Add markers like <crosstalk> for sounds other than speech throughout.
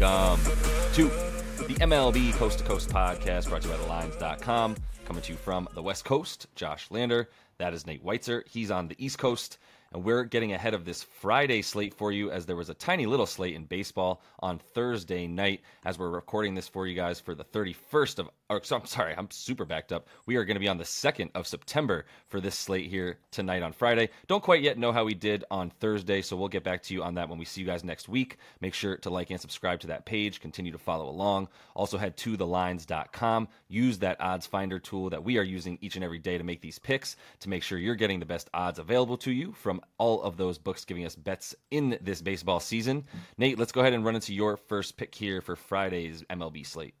Welcome to the MLB Coast to Coast podcast brought to you by TheLines.com. Coming to you from the West Coast, Josh Lander. That is Nate Weitzer. He's on the East Coast. And we're getting ahead of this Friday slate for you as there was a tiny little slate in baseball on Thursday night as we're recording this for you guys for the 31st of or so, I'm sorry, I'm super backed up. We are going to be on the 2nd of September for this slate here tonight on Friday. Don't quite yet know how we did on Thursday, so we'll get back to you on that when we see you guys next week. Make sure to like and subscribe to that page. Continue to follow along. Also head to thelines.com. Use that odds finder tool that we are using each and every day to make these picks to make sure you're getting the best odds available to you from all of those books giving us bets in this baseball season. Nate, let's go ahead and run into your first pick here for Friday's MLB slate.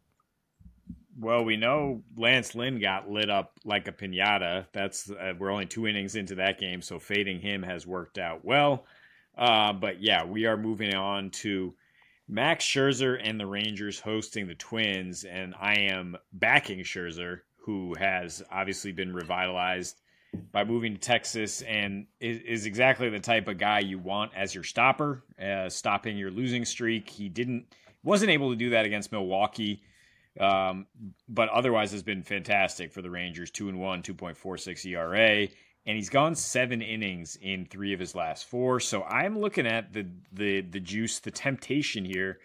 Well, we know Lance Lynn got lit up like a pinata. That's uh, we're only two innings into that game, so fading him has worked out well. Uh, but yeah, we are moving on to Max Scherzer and the Rangers hosting the Twins, and I am backing Scherzer, who has obviously been revitalized by moving to Texas and is, is exactly the type of guy you want as your stopper, uh, stopping your losing streak. He didn't wasn't able to do that against Milwaukee. Um, but otherwise has been fantastic for the Rangers. Two and one, two point four six ERA, and he's gone seven innings in three of his last four. So I'm looking at the the the juice, the temptation here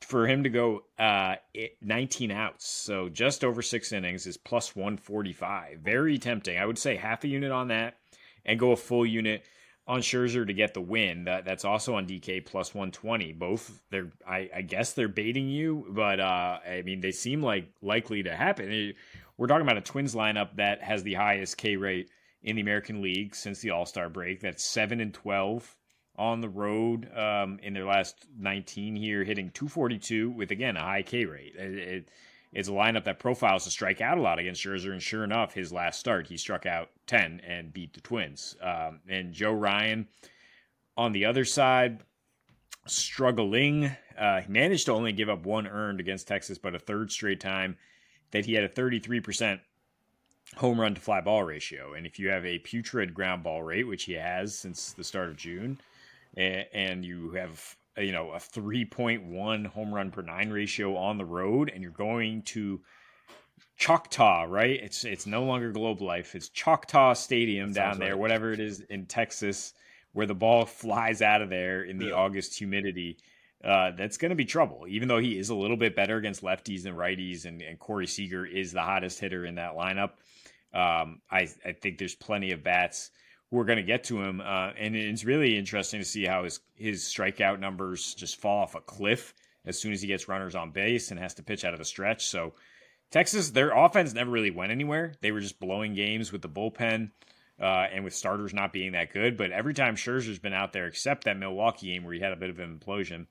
for him to go uh, 19 outs. So just over six innings is plus 145. Very tempting. I would say half a unit on that and go a full unit on Scherzer to get the win. That that's also on DK plus 120. Both they're I, I guess they're baiting you, but uh, I mean they seem like likely to happen. We're talking about a Twins lineup that has the highest K rate in the American League since the All Star break. That's seven and 12 on the road um, in their last 19 here, hitting 242 with again a high K rate. It, it, it's a lineup that profiles to strike out a lot against Scherzer, and sure enough, his last start he struck out 10 and beat the Twins. Um, and Joe Ryan on the other side, struggling. Uh, managed to only give up one earned against Texas, but a third straight time that he had a 33% home run to fly ball ratio. And if you have a putrid ground ball rate, which he has since the start of June, and you have you know a 3.1 home run per nine ratio on the road and you're going to Choctaw, right? It's it's no longer Globe Life. It's Choctaw Stadium down there, right. whatever it is in Texas, where the ball <laughs> flies out of there in the yeah. August humidity. Uh, that's going to be trouble. Even though he is a little bit better against lefties and righties, and, and Corey Seager is the hottest hitter in that lineup. Um, I I think there's plenty of bats we're going to get to him. Uh, and it's really interesting to see how his his strikeout numbers just fall off a cliff as soon as he gets runners on base and has to pitch out of the stretch. So Texas, their offense never really went anywhere. They were just blowing games with the bullpen. Uh, and with starters not being that good, but every time Scherzer's been out there, except that Milwaukee game where he had a bit of an implosion,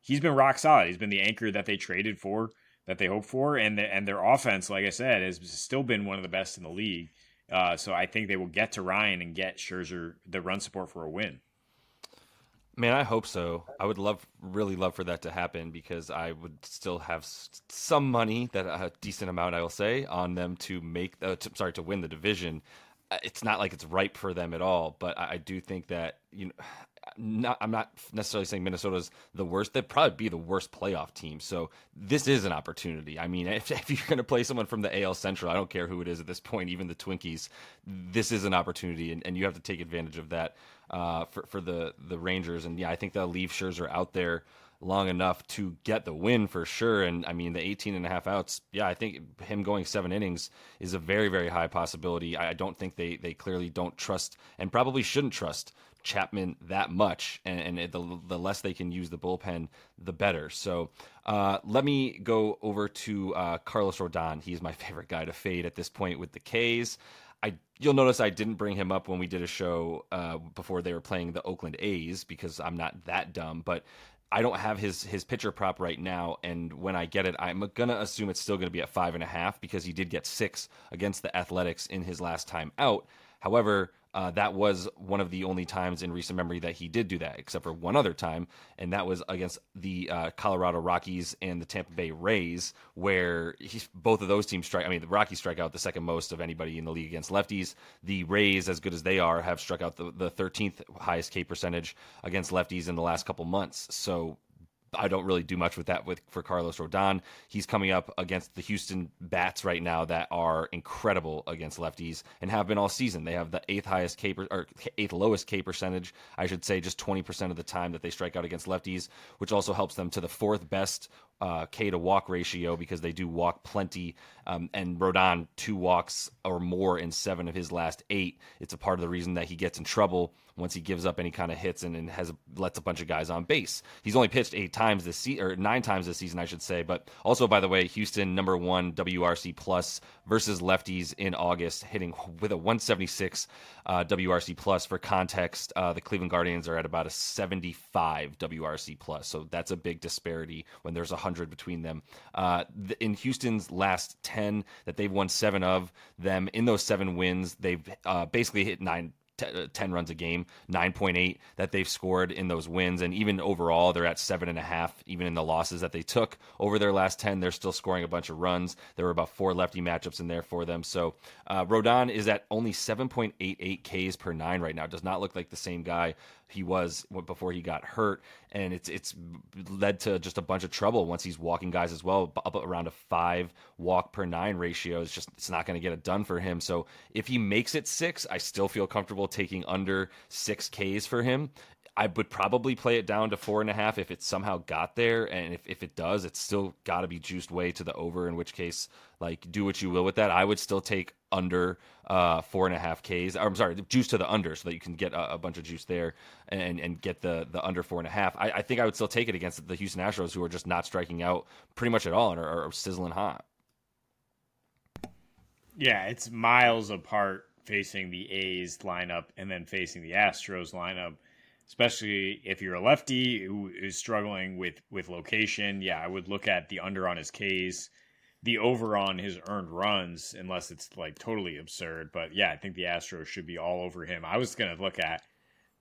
he's been rock solid. He's been the anchor that they traded for, that they hoped for, and the, and their offense, like I said, has still been one of the best in the league. Uh, so I think they will get to Ryan and get Scherzer the run support for a win. Man, I hope so. I would love, really love for that to happen because I would still have some money, that a decent amount, I will say, on them to make, uh, to, sorry, to win the division. Uh, it's not like it's ripe for them at all, but I, I do think that you know not, I'm not necessarily saying Minnesota's the worst. They'd probably be the worst playoff team. So this is an opportunity. I mean, <laughs> if, if you're going to play someone from the AL Central, I don't care who it is at this point, even the Twinkies, this is an opportunity, and, and you have to take advantage of that uh, for for the the Rangers. And yeah, I think they'll leave Scherzer out there long enough to get the win for sure. And I mean, the 18 and a half outs, yeah, I think him going seven innings is a very, very high possibility. I don't think they, they clearly don't trust and probably shouldn't trust Chapman that much, and, and the, the less they can use the bullpen, the better. So uh, let me go over to uh, Carlos Rodon. He's my <laughs> favorite guy to fade at this point with the K's. I you'll notice I didn't bring him up when we did a show uh, before they were playing the Oakland A's because I'm not that dumb. But I don't have his his pitcher prop right now, and when I get it, I'm gonna assume it's still gonna be at five and a half because he did get six against the Athletics in his last time out. However, uh, that was one of the only times in recent memory that he did do that, except for one other time, and that was against the uh, Colorado Rockies and the Tampa Bay Rays, where both of those teams strike. I mean, the Rockies strike out the second most of anybody in the league against lefties. The Rays, as good as they are, have struck out the, the 13th highest K percentage against lefties in the last couple months. So I don't really do much with that with for Carlos Rodon. He's coming up against the Houston bats right now that are incredible against lefties and have been all season. They have the eighth highest K per, or eighth lowest K percentage, I should say, just 20% of the time that they strike out against lefties, which also helps them to the fourth best uh, K to walk ratio because they do walk plenty. Um, and Rodon, two walks or more in seven of his last eight. It's a part of the reason that he gets in trouble once he gives up any kind of hits and, and has lets a bunch of guys on base. He's only pitched eight times this season, or nine times this season, I should say. But also, by the way, Houston number one WRC plus versus lefties in August, hitting with a 176 uh, WRC plus. For context, uh, the Cleveland Guardians are at about a 75 WRC plus, so that's a big disparity when there's a hundred between them. Uh, in Houston's last 10 that they've won seven of them, in those seven wins, they've uh, basically hit nine uh, 10 runs a game, 9.8 that they've scored in those wins. And even overall, they're at seven and a half, even in the losses that they took over their last 10. They're still scoring a bunch of runs. There were about four lefty matchups in there for them. So uh, Rodon is at only 7.88 Ks per nine right now. Does not look like the same guy he was before he got hurt, and it's it's led to just a bunch of trouble once he's walking guys as well. Up around a five walk per nine ratio is just it's not going to get it done for him. So if he makes it six, I still feel comfortable taking under six Ks for him. I would probably play it down to four and a half if it somehow got there. And if, if it does, it's still got to be juiced way to the over, in which case, like, do what you will with that. I would still take under uh, four and a half Ks. I'm sorry, juice to the under so that you can get a, a, bunch of juice there and, and get the, the under four and a half. I, I, think I would still take it against the Houston Astros, who are just not striking out pretty much at all and are, are sizzling hot. Yeah, it's miles apart facing the A's lineup and then facing the Astros lineup especially if you're a lefty who is struggling with with location. Yeah, I would look at the under on his Ks, the over on his earned runs, unless it's like totally absurd. But yeah, I think the Astros should be all over him. I was gonna look at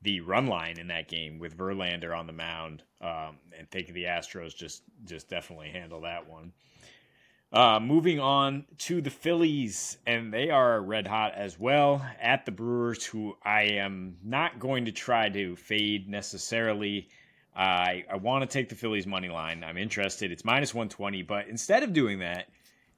the run line in that game with Verlander on the mound, um, and think the Astros just just definitely handle that one. Uh, moving on to the Phillies, and they are red hot as well at the Brewers, who I am not going to try to fade necessarily. I, I want to take the Phillies money line. I'm interested. It's minus 120, but instead of doing that,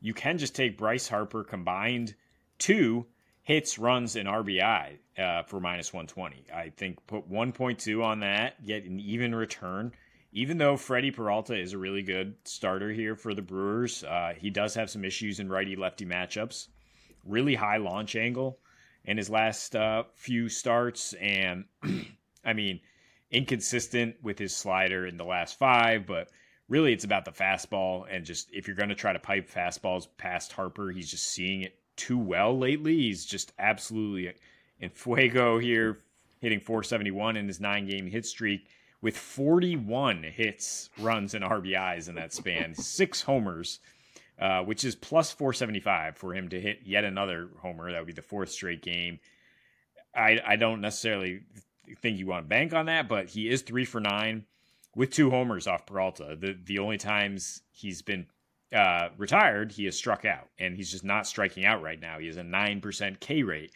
you can just take Bryce Harper combined two hits, runs, and RBI uh, for minus 120. I think put 1.2 on that, get an even return even though Freddie Peralta is a really good starter here for the Brewers, uh, he does have some issues in righty lefty matchups. Really high launch angle in his last uh, few starts, and <clears throat> I mean, inconsistent with his slider in the last five, but really it's about the fastball. And just if you're going to try to pipe fastballs past Harper, he's just seeing it too well lately. He's just absolutely in fuego here, hitting 471 in his nine game hit streak with 41 hits, runs, and RBIs in that span, six homers, uh, which is plus 475 for him to hit yet another homer. That would be the fourth straight game. I, I don't necessarily think you want to bank on that, but he is three for nine with two homers off Peralta. The the only times he's been uh, retired, he has struck out, and he's just not striking out right now. He has a nine percent K rate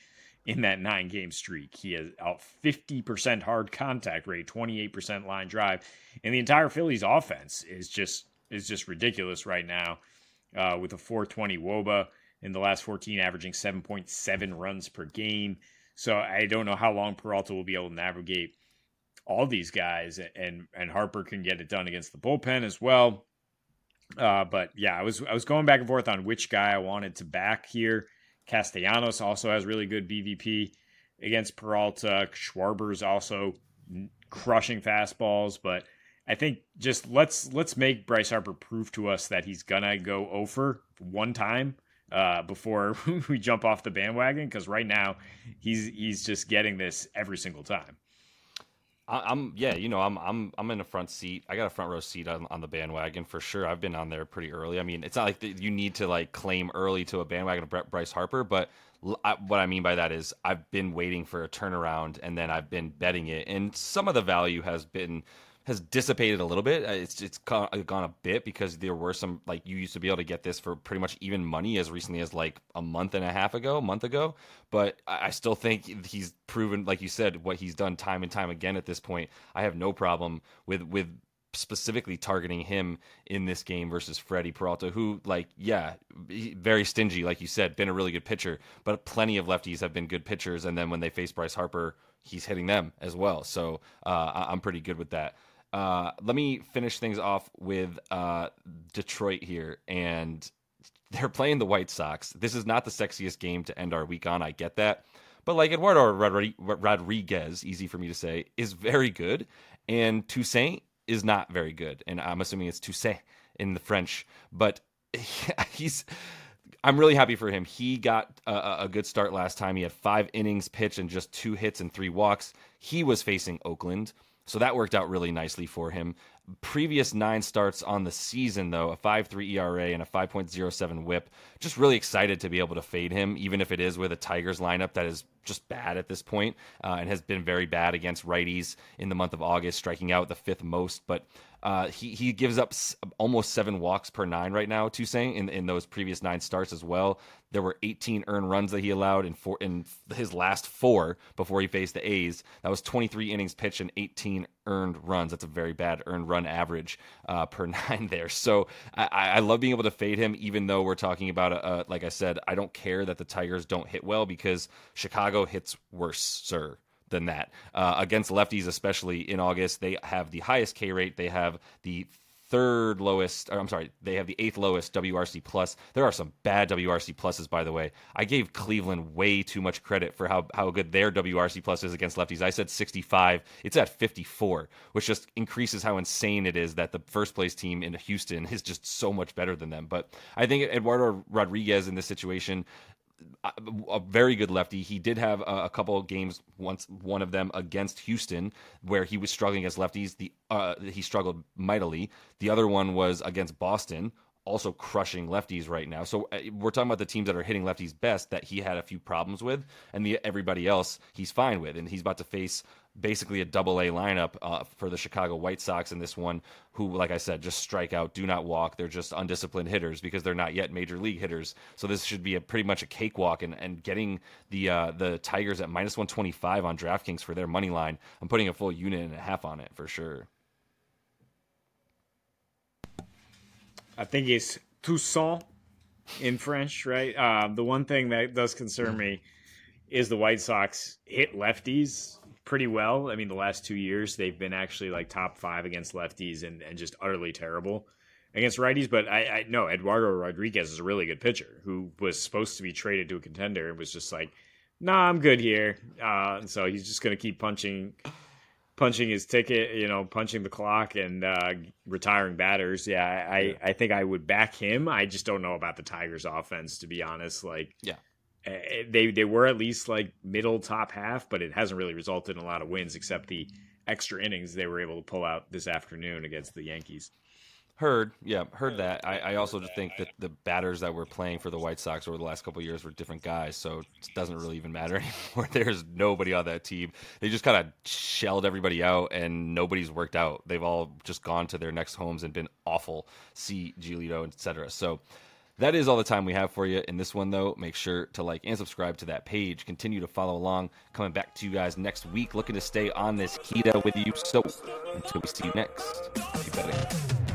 in that nine game streak. He has out 50% hard contact rate, 28% line drive, and the entire Phillies offense is just is just ridiculous right now. Uh, with a 420 WOBA in the last 14, averaging 7.7 runs per game. So I don't know how long Peralta will be able to navigate all these guys, and and Harper can get it done against the bullpen as well. Uh, but yeah, I was I was going back and forth on which guy I wanted to back here. Castellanos also has really good BVP against Peralta. Schwarber's also crushing fastballs, but I think just let's let's make Bryce Harper prove to us that he's gonna go over one time uh, before <laughs> we jump off the bandwagon because right now he's he's just getting this every single time. I'm yeah, you know, I'm I'm I'm in a front seat. I got a front row seat on, on the bandwagon for sure. I've been on there pretty early. I mean, it's not like the, you need to like claim early to a bandwagon of Bryce Harper, but I, what I mean by that is I've been waiting for a turnaround and then I've been betting it, and some of the value has been has dissipated a little bit. Uh, it's it's gone, gone a bit because there were some like you used to be able to get this for pretty much even money as recently as like a month and a half ago, month ago. But I still think he's proven, like you said, what he's done time and time again at this point. I have no problem with with specifically targeting him in this game versus Freddie Peralta, who, like, yeah, very stingy, like you said, been a really good pitcher, but plenty of lefties have been good pitchers. And then when they face Bryce Harper, he's hitting them as well. So uh, I'm pretty good with that. Uh, let me finish things off with uh, Detroit here. And they're playing the White Sox. This is not the sexiest game to end our week on. I get that. But like Eduardo Rodriguez, easy for me to say, is very good. And Toussaint is not very good. And I'm assuming it's Toussaint in the French. But <laughs> he's. I'm really happy for him. He got a, a, good start last time. He had five innings pitched and just two hits and three walks. He was facing Oakland. So that worked out really nicely for him. Previous nine starts on the season, though, a 5.3 ERA and a 5.07 whip. Just really excited to be able to fade him, even if it is with a Tigers lineup that is just bad at this point, uh, and has been very bad against righties in the month of August, striking out the fifth most. But uh, he he gives up almost seven walks per nine right now. Toussaint in in those previous nine starts as well. There were 18 earned runs that he allowed in four in his last four before he faced the A's. That was 23 innings pitched and 18 earned runs. That's a very bad earned run average uh, per <laughs> nine there. So I, I, love being able to fade him, even though we're talking about a, a, like I said, I don't care that the Tigers don't hit well because Chicago hits worse, sir than that. Uh, against lefties, especially in August, they have the highest K rate. They have the third lowest, I'm sorry, they have the eighth lowest WRC plus. There are some bad WRC pluses, by the way. I gave Cleveland way too much credit for how, how good their WRC plus is against lefties. I said 65. It's at 54, which just increases how insane it is that the first place team in Houston is just so much better than them. But I think Eduardo Rodriguez in this situation a very good lefty. He did have a, couple of games. Once one of them against Houston, where he was struggling against lefties. The uh, he struggled mightily. The other one was against Boston, also crushing lefties right now. So uh, we're talking about the teams that are hitting lefties best that he had a few problems with, and the everybody else he's fine with. And he's about to face basically a double A lineup uh, for the Chicago White Sox in this one, who, like I said, just strike out, do not walk. They're just undisciplined hitters because they're not yet major league hitters. So this should be a pretty much a cakewalk. And, and getting the uh, the Tigers at minus 125 on DraftKings for their money line, I'm putting a full unit and a half on it for sure. I think it's Toussaint in French, right? Uh, the one thing that does concern me is the White Sox hit lefties pretty well. I mean, the last two years they've been actually like top five against lefties and, and just utterly terrible against righties. But I, I know Eduardo Rodriguez is a really good pitcher who was supposed to be traded to a contender and was just like, nah, I'm good here. Uh, and so he's just going to keep punching, punching his ticket, you know, punching the clock and uh, retiring batters. Yeah, I, I think I would back him. I just don't know about the Tigers offense, to be honest. Like, yeah. Eh, they they were at least like middle top half, but it hasn't really resulted in a lot of wins except the extra innings they were able to pull out this afternoon against the Yankees. Heard, yeah, heard that. I, I also just think that the batters that were playing for the White Sox over the last couple years were different guys, so it doesn't really even matter <laughs> anymore. There's nobody on that team. They just kind of shelled everybody out, and nobody's worked out. They've all just gone to their next homes and been awful. See Giolito, etc. So that is all the time we have for you in this one, though. Make sure to like and subscribe to that page. Continue to follow along. Coming back to you guys next week, looking to stay on this keto with you. So until we see you next, keep betting.